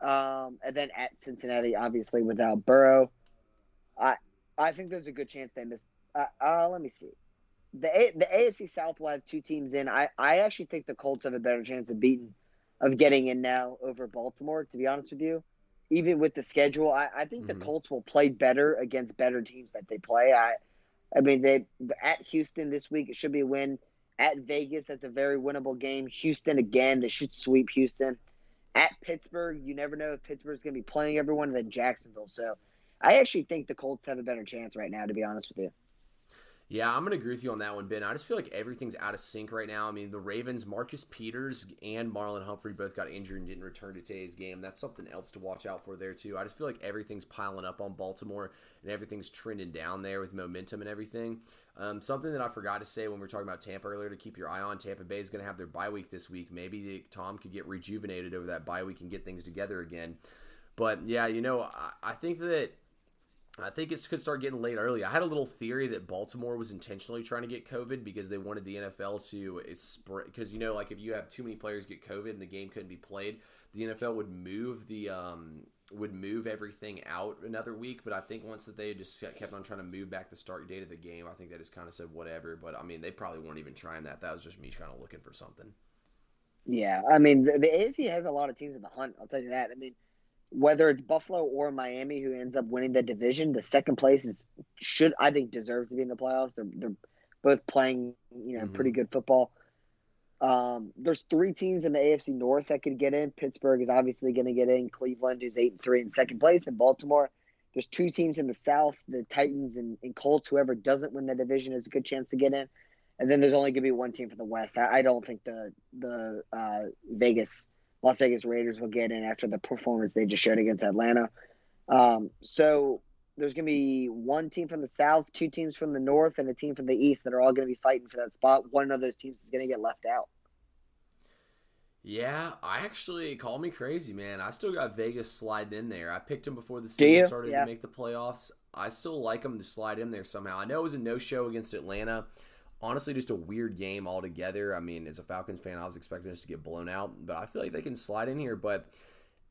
S2: um, and then at Cincinnati, obviously without Burrow. I I think there's a good chance they miss. Uh, uh, let me see. The a- the AFC South will have two teams in. I, I actually think the Colts have a better chance of beating, of getting in now over Baltimore. To be honest with you, even with the schedule, I, I think mm-hmm. the Colts will play better against better teams that they play. I I mean they at Houston this week it should be a win at Vegas, that's a very winnable game. Houston again, they should sweep Houston. At Pittsburgh, you never know if Pittsburgh's going to be playing everyone. Then Jacksonville, so I actually think the Colts have a better chance right now. To be honest with you.
S1: Yeah, I'm going to agree with you on that one, Ben. I just feel like everything's out of sync right now. I mean, the Ravens, Marcus Peters and Marlon Humphrey both got injured and didn't return to today's game. That's something else to watch out for there, too. I just feel like everything's piling up on Baltimore and everything's trending down there with momentum and everything. Um, something that I forgot to say when we were talking about Tampa earlier to keep your eye on Tampa Bay is going to have their bye week this week. Maybe the, Tom could get rejuvenated over that bye week and get things together again. But yeah, you know, I, I think that I think it could start getting late early. I had a little theory that Baltimore was intentionally trying to get COVID because they wanted the NFL to spread. because you know like if you have too many players get COVID and the game couldn't be played, the NFL would move the um, would move everything out another week. But I think once that they just kept on trying to move back the start date of the game, I think they just kind of said whatever. But I mean, they probably weren't even trying that. That was just me kind of looking for something.
S2: Yeah, I mean the, the AFC has a lot of teams in the hunt. I'll tell you that. I mean whether it's Buffalo or Miami who ends up winning the division, the second place is should I think deserves to be in the playoffs. They're they're both playing you know mm-hmm. pretty good football. Um, there's three teams in the AFC North that could get in. Pittsburgh is obviously going to get in. Cleveland, who's eight and three in second place, and Baltimore. There's two teams in the South, the Titans and, and Colts. Whoever doesn't win the division has a good chance to get in. And then there's only going to be one team for the West. I, I don't think the the uh, Vegas Las Vegas Raiders will get in after the performance they just showed against Atlanta. Um, so there's going to be one team from the South, two teams from the North, and a team from the East that are all going to be fighting for that spot. One of those teams is going to get left out.
S1: Yeah, I actually call me crazy, man. I still got Vegas sliding in there. I picked them before the season started yeah. to make the playoffs. I still like them to slide in there somehow. I know it was a no-show against Atlanta honestly just a weird game altogether. I mean, as a Falcons fan, I was expecting us to get blown out, but I feel like they can slide in here. But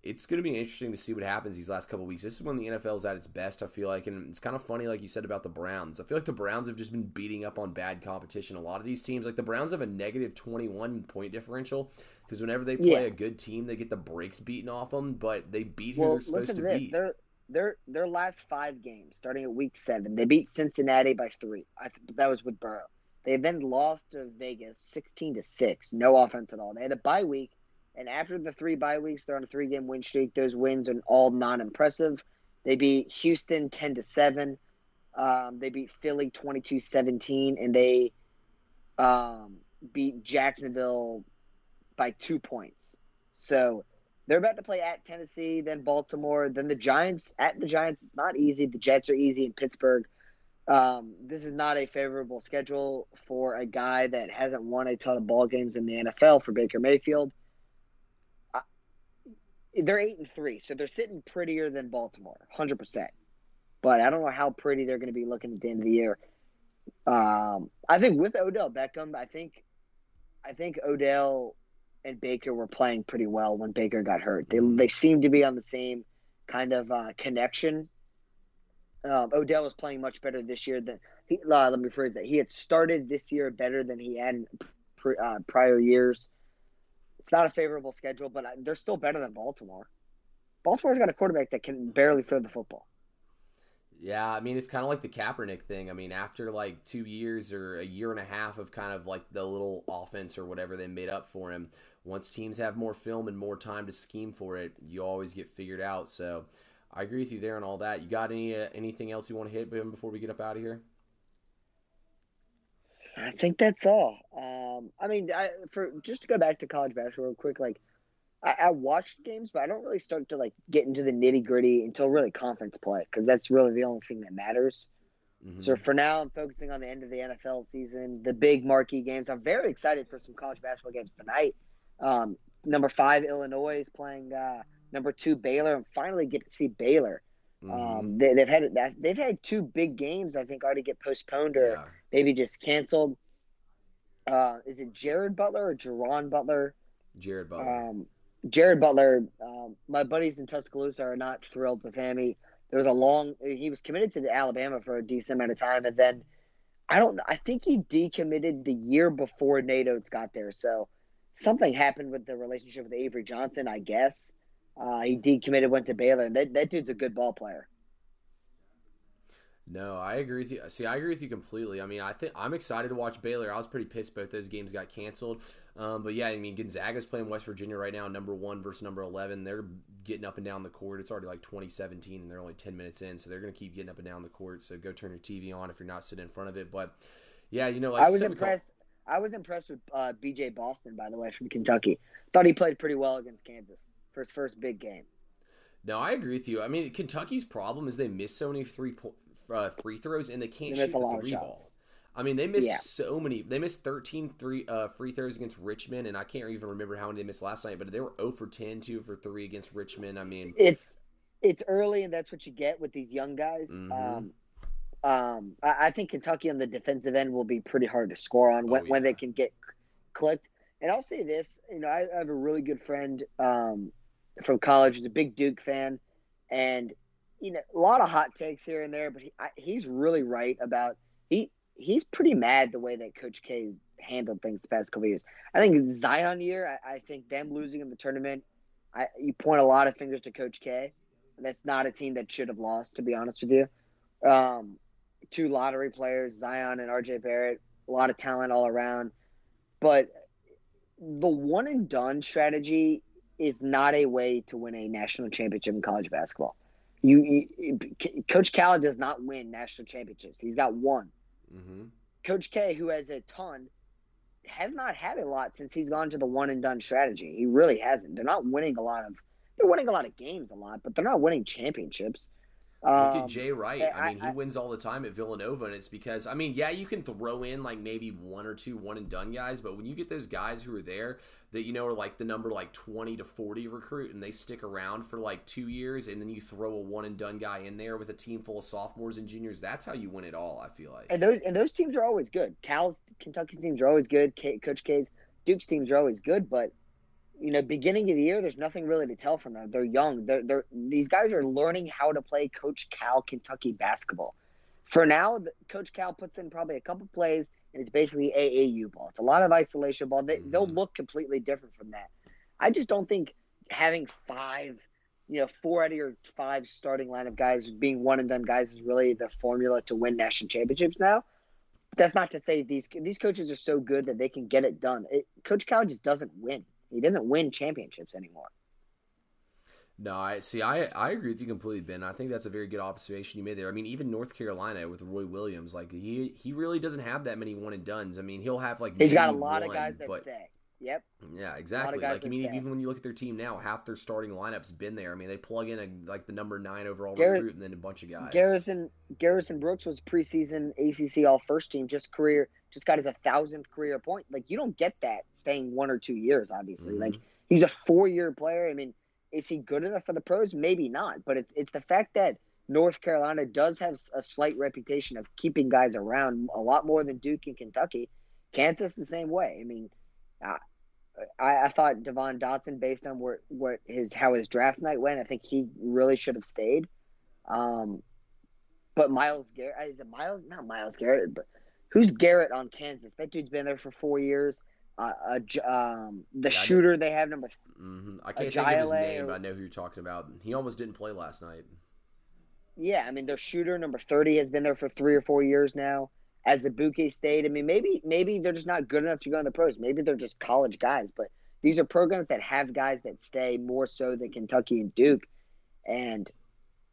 S1: it's going to be interesting to see what happens these last couple weeks. This is when the NFL is at its best, I feel like, and it's kind of funny, like you said about the Browns. I feel like the Browns have just been beating up on bad competition. A lot of these teams, like the Browns, have a negative twenty-one point differential because whenever they play yeah. a good team, they get the brakes beaten off them. But they beat who well, they're supposed to, to beat.
S2: They're- their their last five games, starting at week seven, they beat Cincinnati by three. I th- that was with Burrow. They then lost to Vegas 16 to 6. No offense at all. They had a bye week, and after the three bye weeks, they're on a three game win streak. Those wins are all non impressive. They beat Houston 10 to 7. Um, they beat Philly 22-17, and they um, beat Jacksonville by two points. So they're about to play at Tennessee, then Baltimore, then the Giants. At the Giants, it's not easy. The Jets are easy in Pittsburgh. Um, this is not a favorable schedule for a guy that hasn't won a ton of ball games in the NFL for Baker Mayfield. Uh, they're eight and three, so they're sitting prettier than Baltimore, hundred percent. But I don't know how pretty they're going to be looking at the end of the year. Um, I think with Odell Beckham, I think, I think Odell and Baker were playing pretty well when Baker got hurt. They they seem to be on the same kind of uh, connection. Um, Odell was playing much better this year than he. Uh, let me phrase that. He had started this year better than he had in uh, prior years. It's not a favorable schedule, but they're still better than Baltimore. Baltimore's got a quarterback that can barely throw the football.
S1: Yeah, I mean it's kind of like the Kaepernick thing. I mean, after like two years or a year and a half of kind of like the little offense or whatever they made up for him, once teams have more film and more time to scheme for it, you always get figured out. So I agree with you there on all that. You got any uh, anything else you want to hit before we get up out of here?
S2: I think that's all. Um, I mean, I, for just to go back to college basketball real quick, like I, I watched games, but I don't really start to like get into the nitty gritty until really conference play because that's really the only thing that matters. Mm-hmm. So for now, I'm focusing on the end of the NFL season, the big marquee games. I'm very excited for some college basketball games tonight. Um, number five, Illinois is playing uh, number two, Baylor, and finally get to see Baylor. Mm-hmm. Um, they, have had they've had two big games I think already get postponed or yeah. maybe just canceled. Uh, is it Jared Butler or Jerron Butler?
S1: Jared Butler.
S2: Um, Jared Butler. Um, my buddies in Tuscaloosa are not thrilled with him. He, there was a long. He was committed to Alabama for a decent amount of time, and then I don't. I think he decommitted the year before Nate got there. So something happened with the relationship with Avery Johnson, I guess. Uh, he decommitted, went to Baylor, and that, that dude's a good ball player.
S1: No, I agree with you. See, I agree with you completely. I mean, I think I'm excited to watch Baylor. I was pretty pissed both those games got canceled. Um, but yeah, I mean, Gonzaga's playing West Virginia right now, number one versus number 11. They're getting up and down the court. It's already like 2017, and they're only 10 minutes in, so they're going to keep getting up and down the court. So go turn your TV on if you're not sitting in front of it. But yeah, you know, like
S2: I was impressed. I was impressed with uh, B.J. Boston, by the way, from Kentucky. Thought he played pretty well against Kansas for his first big game.
S1: No, I agree with you. I mean, Kentucky's problem is they miss so many three uh, free throws and they can't they shoot the three ball. I mean, they missed yeah. so many. They missed 13 three, uh, free throws against Richmond, and I can't even remember how many they missed last night. But they were 0 for 10, 2 for 3 against Richmond. I mean,
S2: it's it's early, and that's what you get with these young guys. Mm-hmm. Um, um, I, I, think Kentucky on the defensive end will be pretty hard to score on when, oh, yeah. when they can get clicked. And I'll say this, you know, I, I have a really good friend um, from college. He's a big Duke fan, and you know, a lot of hot takes here and there, but he, I, he's really right about he he's pretty mad the way that Coach K has handled things the past couple years. I think Zion year, I, I, think them losing in the tournament, I, you point a lot of fingers to Coach K. That's not a team that should have lost, to be honest with you. Um, two lottery players, Zion and RJ Barrett, a lot of talent all around. But the one and done strategy is not a way to win a national championship in college basketball. You, you Coach Cal does not win national championships. He's got one. Mm-hmm. Coach K, who has a ton, has not had a lot since he's gone to the one and done strategy. He really hasn't. They're not winning a lot of. They're winning a lot of games a lot, but they're not winning championships.
S1: Look um, at Jay Wright. I mean, he I, wins all the time at Villanova, and it's because I mean, yeah, you can throw in like maybe one or two one and done guys, but when you get those guys who are there that you know are like the number like twenty to forty recruit, and they stick around for like two years, and then you throw a one and done guy in there with a team full of sophomores and juniors, that's how you win it all. I feel like.
S2: And those and those teams are always good. Cal's Kentucky's teams are always good. K, Coach K's Duke's teams are always good, but you know, beginning of the year, there's nothing really to tell from them. They're young. They're, they're these guys are learning how to play Coach Cal Kentucky basketball. For now, Coach Cal puts in probably a couple plays, and it's basically AAU ball. It's a lot of isolation ball. They, mm-hmm. They'll look completely different from that. I just don't think having five, you know, four out of your five starting line of guys being one and done guys is really the formula to win national championships now. That's not to say these these coaches are so good that they can get it done. It, Coach Cal just doesn't win. He doesn't win championships anymore.
S1: No, I see. I I agree with you completely, Ben. I think that's a very good observation you made there. I mean, even North Carolina with Roy Williams, like he he really doesn't have that many one and duns. I mean, he'll have like
S2: he's got a lot
S1: one,
S2: of guys that
S1: but,
S2: stay. Yep.
S1: Yeah, exactly. Like I mean, even when you look at their team now, half their starting lineup's been there. I mean, they plug in a, like the number nine overall Gar- recruit and then a bunch of guys.
S2: Garrison Garrison Brooks was preseason ACC All First Team, just career, just got his a thousandth career point. Like you don't get that staying one or two years. Obviously, mm-hmm. like he's a four year player. I mean, is he good enough for the pros? Maybe not. But it's it's the fact that North Carolina does have a slight reputation of keeping guys around a lot more than Duke and Kentucky. Kansas the same way. I mean. Uh, I, I thought Devon Dotson, based on where what his how his draft night went, I think he really should have stayed. Um, but Miles Garrett is it Miles? Not Miles Garrett, but who's Garrett on Kansas? That dude's been there for four years. Uh, uh, um, the yeah, shooter they have number.
S1: Mm-hmm. I can't think of his name, or, but I know who you're talking about. He almost didn't play last night.
S2: Yeah, I mean their shooter number thirty has been there for three or four years now as Azubuike State. I mean, maybe maybe they're just not good enough to go in the pros. Maybe they're just college guys, but these are programs that have guys that stay more so than Kentucky and Duke. And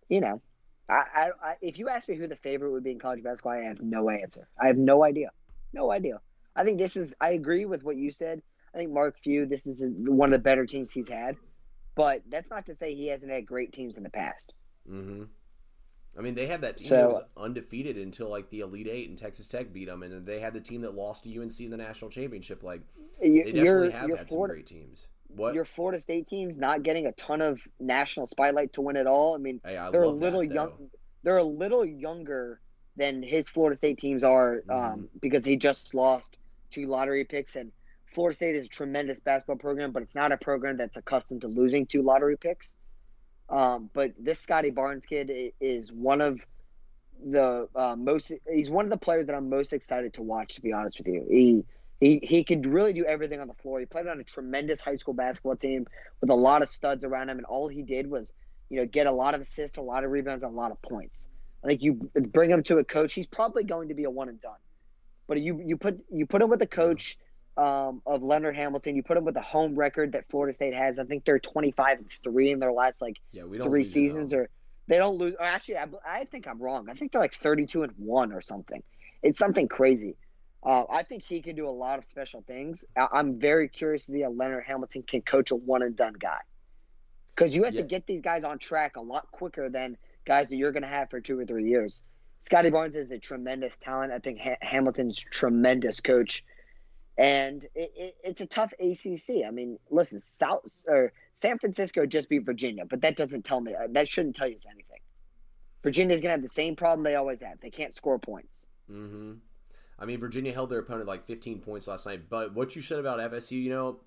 S2: you know, I, I, I if you ask me who the favorite would be in college basketball, I have no answer. I have no idea, no idea. I think this is. I agree with what you said. I think Mark Few. This is one of the better teams he's had, but that's not to say he hasn't had great teams in the past.
S1: Mm-hmm. I mean, they had that team so, that was undefeated until like the Elite Eight, and Texas Tech beat them, and they had the team that lost to UNC in the national championship. Like they definitely have had Florida, some great teams. What
S2: your Florida State teams not getting a ton of national spotlight to win it all? I mean,
S1: hey, I
S2: they're
S1: a
S2: little
S1: that,
S2: young. They're a little younger than his Florida State teams are um, mm-hmm. because he just lost two lottery picks, and Florida State is a tremendous basketball program, but it's not a program that's accustomed to losing two lottery picks. Um, but this Scottie Barnes kid is one of the uh, most. He's one of the players that I'm most excited to watch. To be honest with you, he he he could really do everything on the floor. He played on a tremendous high school basketball team with a lot of studs around him, and all he did was you know get a lot of assists, a lot of rebounds, a lot of points. I think you bring him to a coach, he's probably going to be a one and done. But you you put you put him with a coach um, of Leonard Hamilton. You put him with the home record that Florida State has. I think they're 25 and three in their last like
S1: yeah,
S2: three seasons, or they don't lose. Or actually, I, I, think I'm wrong. I think they're like 32 and one or something. It's something crazy. Uh, I think he can do a lot of special things. I, am very curious to see how Leonard Hamilton can coach a one and done guy, because you have yeah. to get these guys on track a lot quicker than guys that you're going to have for two or three years. Scottie Barnes is a tremendous talent. I think ha- Hamilton's tremendous coach and it, it, it's a tough ACC. I mean, listen, South or San Francisco just beat Virginia, but that doesn't tell me that shouldn't tell you anything. Virginia's gonna have the same problem they always have. They can't score points.
S1: Mm-hmm. I mean, Virginia held their opponent like 15 points last night. But what you said about FSU, you know,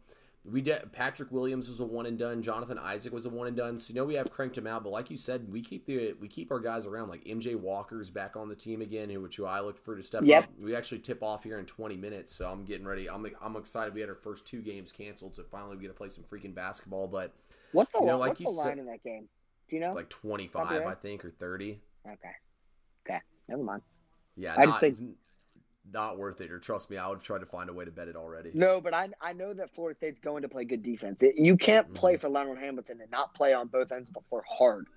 S1: we did. Patrick Williams was a one and done. Jonathan Isaac was a one and done. So you know we have cranked him out, but like you said, we keep the we keep our guys around. Like MJ Walker's back on the team again, who which who I look for to step
S2: yep.
S1: up. We actually tip off here in 20 minutes, so I'm getting ready. I'm I'm excited. We had our first two games canceled, so finally we get to play some freaking basketball. But
S2: what's the you know, like what's the line said, in that game? Do you know?
S1: Like 25, I think, or 30.
S2: Okay. Okay. Never mind.
S1: Yeah, I not, just think not worth it. Or trust me, I would have tried to find a way to bet it already.
S2: No, but I I know that Florida State's going to play good defense. It, you can't play mm-hmm. for Leonard Hamilton and not play on both ends of the floor hard.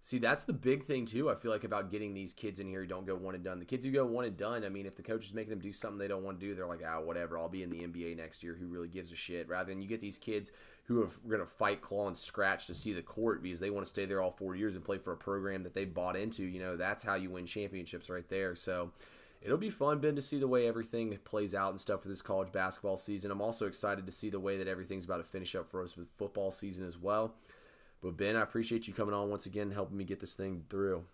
S1: See, that's the big thing too. I feel like about getting these kids in here who don't go one and done. The kids who go one and done. I mean, if the coach is making them do something they don't want to do, they're like, ah, whatever. I'll be in the NBA next year. Who really gives a shit? Rather than you get these kids who are going to fight, claw, and scratch to see the court because they want to stay there all four years and play for a program that they bought into. You know, that's how you win championships right there. So it'll be fun, Ben, to see the way everything plays out and stuff for this college basketball season. I'm also excited to see the way that everything's about to finish up for us with football season as well. But Ben, I appreciate you coming on once again, helping me get this thing through.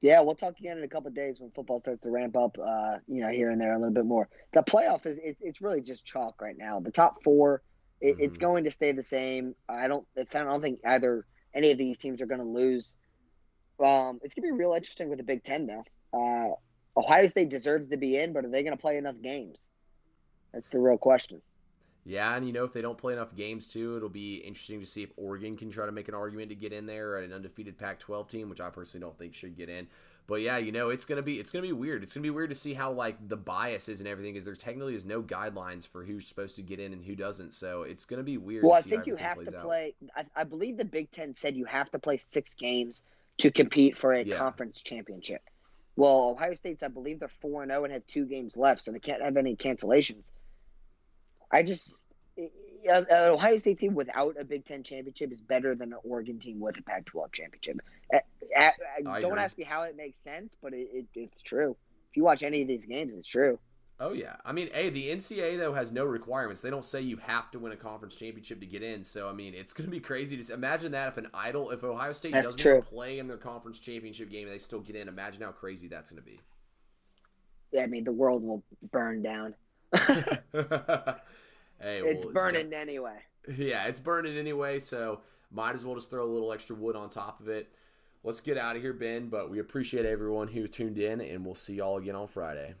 S2: Yeah, we'll talk again in a couple days when football starts to ramp up. Uh, you know, here and there a little bit more. The playoff is it, it's really just chalk right now. The top four, it, mm-hmm. it's going to stay the same. I don't. I don't think either any of these teams are going to lose. Um, it's gonna be real interesting with the Big Ten though. Uh, Ohio State deserves to be in, but are they going to play enough games? That's the real question.
S1: Yeah, and you know if they don't play enough games too, it'll be interesting to see if Oregon can try to make an argument to get in there at an undefeated Pac-12 team, which I personally don't think should get in. But yeah, you know, it's gonna be it's gonna be weird. It's gonna be weird to see how like the biases and everything is there technically is no guidelines for who's supposed to get in and who doesn't. So it's gonna be weird.
S2: Well, I think you have to play. I, I, believe the Big Ten said you have to play six games to compete for a yeah. conference championship. Well, Ohio State's I believe they're four and zero oh and had two games left, so they can't have any cancellations. I just an uh, Ohio State team without a Big Ten championship is better than an Oregon team with a Pac-12 championship. don't agree. ask me how it makes sense, but it, it, it's true. If you watch any of these games, it's true.
S1: Oh yeah, I mean, a the NCAA though has no requirements. They don't say you have to win a conference championship to get in. So I mean, it's going to be crazy to imagine that if an idol, if Ohio State that's doesn't play in their conference championship game and they still get in, imagine how crazy that's going to be.
S2: Yeah, I mean, the world will burn down. (laughs)
S1: Hey,
S2: it's well, burning anyway.
S1: Yeah, it's burning anyway, so might as well just throw a little extra wood on top of it. Let's get out of here, Ben, but we appreciate everyone who tuned in, and we'll see y'all again on Friday.